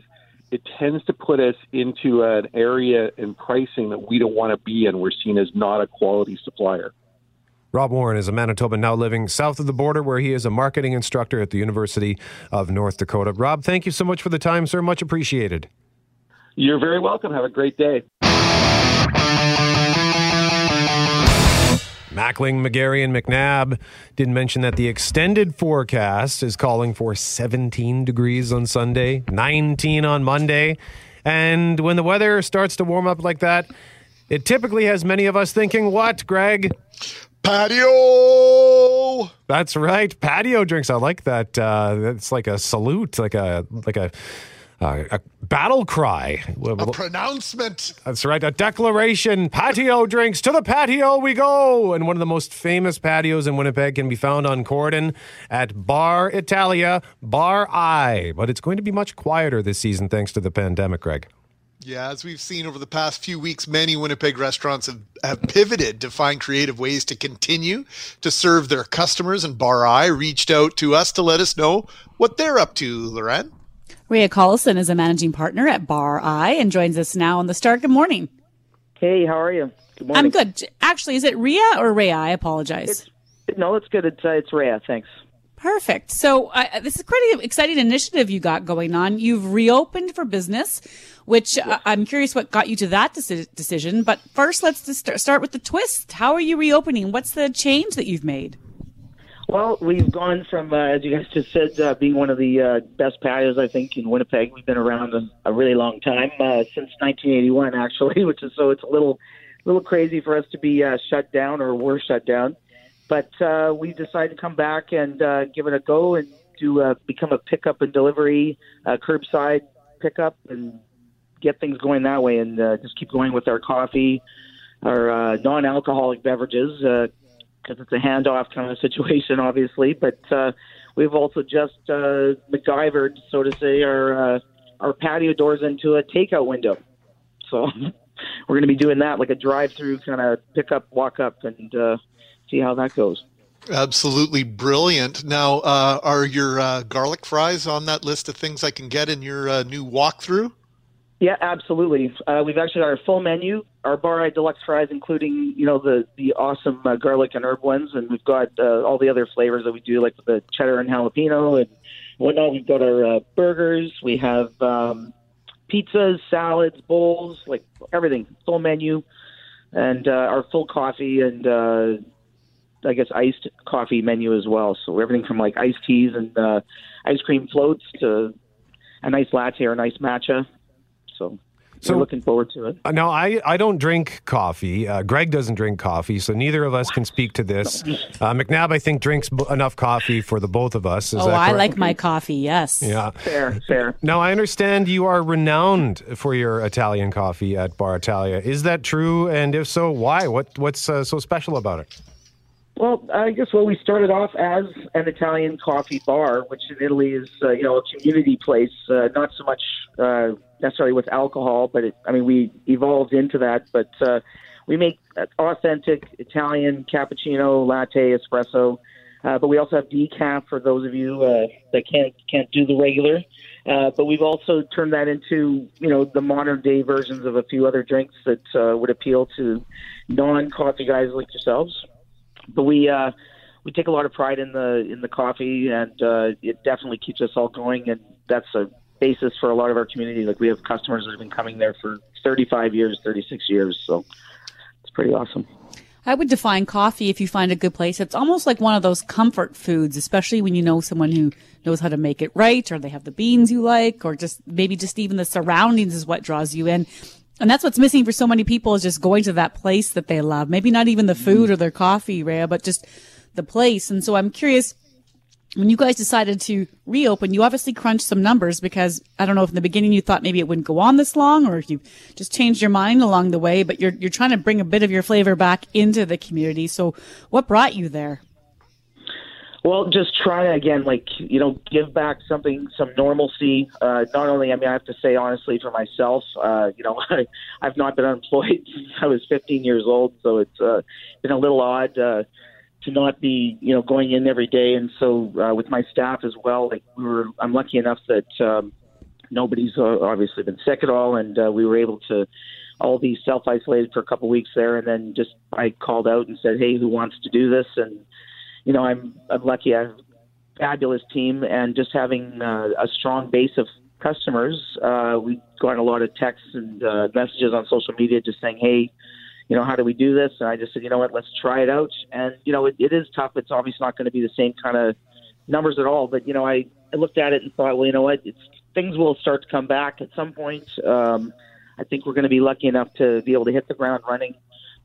it tends to put us into an area in pricing that we don't want to be in. We're seen as not a quality supplier. Rob Warren is a Manitoban now living south of the border, where he is a marketing instructor at the University of North Dakota. Rob, thank you so much for the time, sir. Much appreciated. You're very welcome. Have a great day. Mackling, Megarry, and McNabb did mention that the extended forecast is calling for 17 degrees on Sunday, 19 on Monday. And when the weather starts to warm up like that, it typically has many of us thinking, what, Greg? Patio. That's right, patio drinks. I like that. Uh, it's like a salute, like a like a uh, a battle cry. A pronouncement. That's right, a declaration. Patio drinks to the patio we go. And one of the most famous patios in Winnipeg can be found on Corydon at Bar Italia, Bar I. But it's going to be much quieter this season thanks to the pandemic, Greg. Yeah, as we've seen over the past few weeks, many Winnipeg restaurants have, have pivoted to find creative ways to continue to serve their customers. And Bar I reached out to us to let us know what they're up to, Loren. Rhea Collison is a managing partner at Bar I and joins us now on the start. Good morning. Hey, how are you? Good morning. I'm good. Actually, is it Rhea or Rhea? I apologize. It's, no, it's good. It's, uh, it's Rhea. Thanks. Perfect. So uh, this is quite an exciting initiative you got going on. You've reopened for business, which uh, I'm curious what got you to that deci- decision. But first, let's just start with the twist. How are you reopening? What's the change that you've made? Well, we've gone from, uh, as you guys just said, uh, being one of the uh, best patios, I think, in Winnipeg. We've been around a, a really long time, uh, since 1981, actually, which is so it's a little, little crazy for us to be uh, shut down or we're shut down. But uh, we decided to come back and uh, give it a go and to uh, become a pickup and delivery, uh, curbside pickup, and get things going that way, and uh, just keep going with our coffee, our uh, non-alcoholic beverages, because it's a handoff kind of situation, obviously. But uh, we've also just uh, MacGyvered, so to say, our uh, our patio doors into a takeout window. So we're going to be doing that, like a drive-through kind of pick up, walk up, and uh, see how that goes. Absolutely brilliant. Now, uh, are your uh, garlic fries on that list of things I can get in your uh, new walkthrough? Yeah, absolutely. Uh, we've actually got our full menu, our Bar I Deluxe fries, including you know the the awesome uh, garlic and herb ones, and we've got uh, all the other flavors that we do, like the cheddar and jalapeno and whatnot. We've got our burgers. We have um, pizzas, salads, bowls, like everything, full menu, and uh, our full coffee and uh, I guess iced coffee menu as well. So everything from like iced teas and uh, ice cream floats to a nice latte or a nice matcha. So. So- we're looking forward to it. No, I, I don't drink coffee. Uh, Greg doesn't drink coffee, so neither of us can speak to this. Uh, McNabb, I think, drinks b- enough coffee for the both of us. Is oh, that I like my coffee. Yes. Yeah. Fair, fair. Now, I understand you are renowned for your Italian coffee at Bar Italia. Is that true? And if so, why? What What's uh, so special about it? Well, I guess well, we started off as an Italian coffee bar, which in Italy is uh, you know a community place, uh, not so much uh, necessarily with alcohol, but it, I mean we evolved into that. But uh, we make authentic Italian cappuccino, latte, espresso, uh, but we also have decaf for those of you uh, that can't can't do the regular. Uh, but we've also turned that into you know the modern day versions of a few other drinks that uh, would appeal to non coffee guys like yourselves but we uh, we take a lot of pride in the in the coffee, and uh, it definitely keeps us all going. And that's a basis for a lot of our community. Like we have customers that have been coming there for 35 years, 36 years. So it's pretty awesome. I would define coffee if you find a good place. It's almost like one of those comfort foods, especially when you know someone who knows how to make it right, or they have the beans you like, or just maybe just even the surroundings is what draws you in. And that's what's missing for so many people is just going to that place that they love. Maybe not even the mm. food or their coffee, Rhea, but just the place. And so I'm curious, when you guys decided to reopen, you obviously crunched some numbers because I don't know if in the beginning you thought maybe it wouldn't go on this long or if you just changed your mind along the way, but you're, you're trying to bring a bit of your flavor back into the community. So what brought you there? Well, just try again, like you know, give back something, some normalcy. Uh, not only, I mean, I have to say honestly for myself, uh, you know, I, I've not been unemployed since I was 15 years old, so it's uh, been a little odd uh, to not be, you know, going in every day. And so uh, with my staff as well, like we were, I'm lucky enough that um, nobody's uh, obviously been sick at all, and uh, we were able to all be self isolated for a couple weeks there, and then just I called out and said, hey, who wants to do this? And you know, I'm I'm lucky. I have a fabulous team, and just having uh, a strong base of customers, uh, we got a lot of texts and uh, messages on social media just saying, "Hey, you know, how do we do this?" And I just said, "You know what? Let's try it out." And you know, it, it is tough. It's obviously not going to be the same kind of numbers at all. But you know, I, I looked at it and thought, well, you know what? It's things will start to come back at some point. Um, I think we're going to be lucky enough to be able to hit the ground running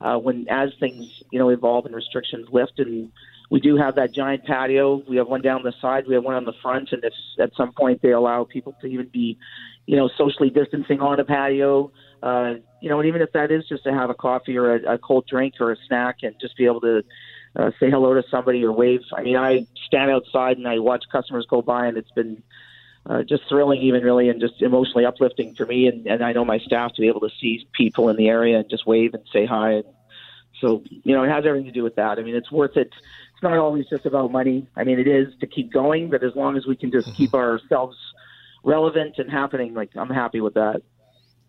uh, when as things you know evolve and restrictions lift and we do have that giant patio. We have one down the side. We have one on the front. And if at some point they allow people to even be, you know, socially distancing on a patio, uh, you know, and even if that is just to have a coffee or a, a cold drink or a snack and just be able to uh, say hello to somebody or wave. I mean, I stand outside and I watch customers go by, and it's been uh, just thrilling, even really, and just emotionally uplifting for me. And, and I know my staff to be able to see people in the area and just wave and say hi. And so, you know, it has everything to do with that. I mean, it's worth it it's not always just about money. I mean, it is to keep going, but as long as we can just keep ourselves relevant and happening, like I'm happy with that.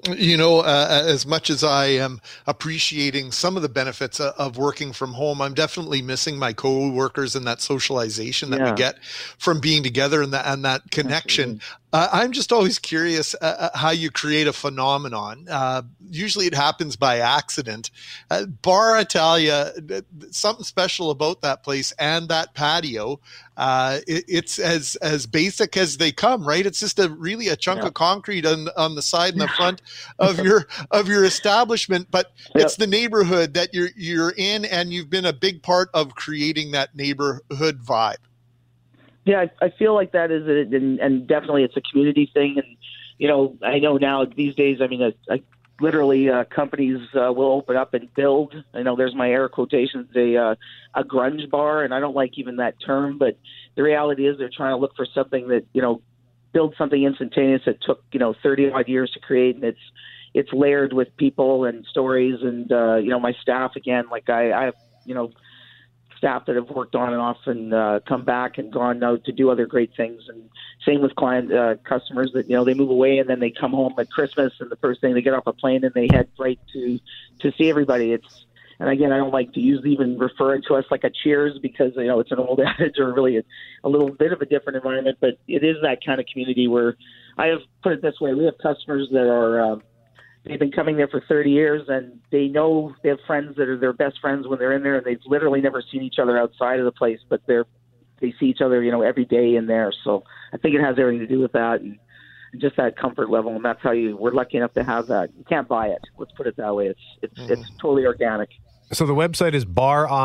You know, uh, as much as I am appreciating some of the benefits uh, of working from home, I'm definitely missing my co-workers and that socialization that Yeah. we get from being together and that and that connection. Uh, I'm just always curious uh, uh, how you create a phenomenon. Uh, usually, it happens by accident. Uh, Bar Italia, th- something special about that place and that patio. Uh, it, it's as as basic as they come, right? It's just a really a chunk of concrete on on the side and the front of your of your establishment, but it's the neighborhood that you're you're in, and you've been a big part of creating that neighborhood vibe. Yeah, I, I feel like that is it, and, and definitely it's a community thing. And you know, I know now these days. I mean, I, I, literally, uh, companies uh, will open up and build. I know there's my air quotations a uh, a grunge bar, and I don't like even that term, but the reality is they're trying to look for something that you know build something instantaneous that took you know 30 odd years to create, and it's it's layered with people and stories, and uh, you know my staff again. Like I, I you know staff that have worked on and off and uh, come back and gone out to do other great things. And same with client uh, customers that you know they move away and then they come home at Christmas and the first thing they get off a plane and they head right to to see everybody. It's and again, I don't like to use even referring to us like a Cheers because you know it's an old adage or really a, a little bit of a different environment. But it is that kind of community where I have put it this way: we have customers that are. Uh, they've been coming there for 30 years and they know they have friends that are their best friends when they're in there and they've literally never seen each other outside of the place but they're they see each other you know every day in there. So i think it has everything to do with that and just that comfort level and that's how you we're lucky enough to have that. You can't buy it let's put it that way. It's it's mm-hmm. it's totally organic So the website is bariwpg.com.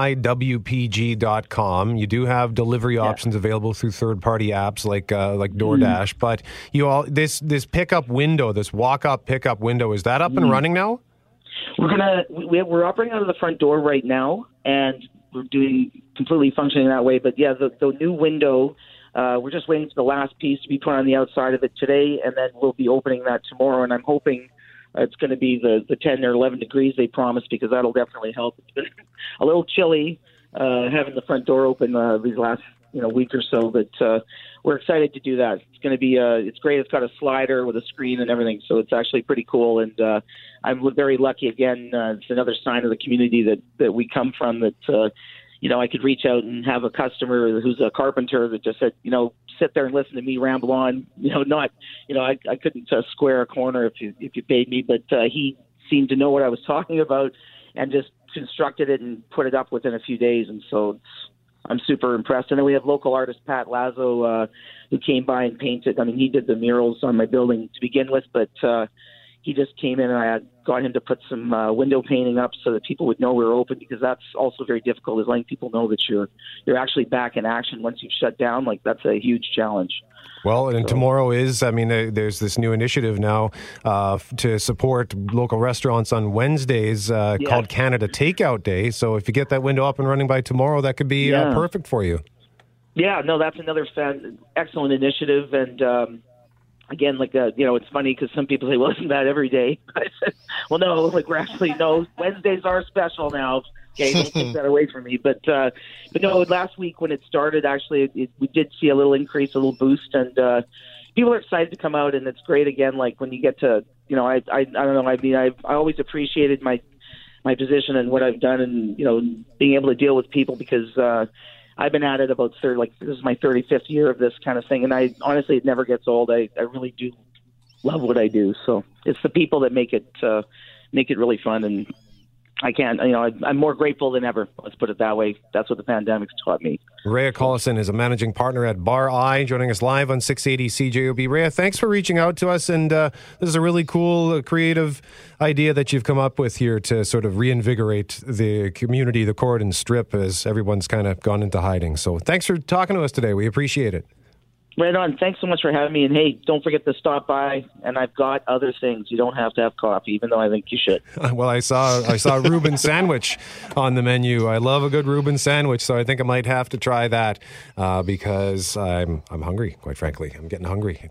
You do have delivery options available through third-party apps like uh, like DoorDash, but you all this this pickup window, this walk-up pickup window, is that up and Mm. running now? We're gonna we, we're operating out of the front door right now, and we're doing completely functioning that way. But yeah, the, the new window, uh, we're just waiting for the last piece to be put on the outside of it today, and then we'll be opening that tomorrow. And I'm hoping it's going to be the the 10 or 11 degrees they promised because that'll definitely help. It's been a little chilly uh, having the front door open uh, these last you know week or so, but uh, we're excited to do that. It's going to be uh, it's great. It's got a slider with a screen and everything, so it's actually pretty cool. And uh, I'm very lucky again. Uh, it's another sign of the community that that we come from. That uh, you know I could reach out and have a customer who's a carpenter that just said you know sit there and listen to me ramble on. You know not you know I I couldn't uh, square a corner if you if you paid me, but uh, he seemed to know what I was talking about and just constructed it and put it up within a few days. And so I'm super impressed. And then we have local artist Pat Lazo, uh, who came by and painted. I mean, he did the murals on my building to begin with, but uh, he just came in and I got him to put some uh, window painting up so that people would know we were open because that's also very difficult is letting people know that you're you're actually back in action once you've shut down. Like that's a huge challenge. Well, and tomorrow is, I mean, uh, there's this new initiative now uh, to support local restaurants on Wednesdays uh, called Canada Takeout Day. So if you get that window up and running by tomorrow, that could be uh, Yeah. perfect for you. Yeah, no, that's another fan, excellent initiative. And um, again, like uh, you know, it's funny because some people say, "Well, isn't that every day?" "Well, no, like we're actually no. Wednesdays are special now. Okay, don't take that away from me." But uh, but no, last week when it started, actually, it, it, we did see a little increase, a little boost, and uh, people are excited to come out, and it's great again. Like when you get to, you know, I I, I don't know. I mean, I I always appreciated my my position and what I've done, and you know, being able to deal with people because. uh I've been at it about third, like this is my 35th year of this kind of thing, and I honestly it never gets old. I I really do love what I do. So it's the people that make it uh, make it really fun, and I can't, you know, I, I'm more grateful than ever. Let's put it that way. That's what the pandemic's taught me. Rhea Collison is a managing partner at Bar I, joining us live on 680 CJOB. Rhea, thanks for reaching out to us. And uh, this is a really cool, uh, creative idea that you've come up with here to sort of reinvigorate the community, the Corydon Strip, as everyone's kind of gone into hiding. So thanks for talking to us today. We appreciate it. Right on. Thanks so much for having me. And hey, don't forget to stop by. And I've got other things. You don't have to have coffee, even though I think you should. Well, I saw I saw a Reuben sandwich on the menu. I love a good Reuben sandwich, so I think I might have to try that uh, because I'm I'm hungry. Quite frankly, I'm getting hungry.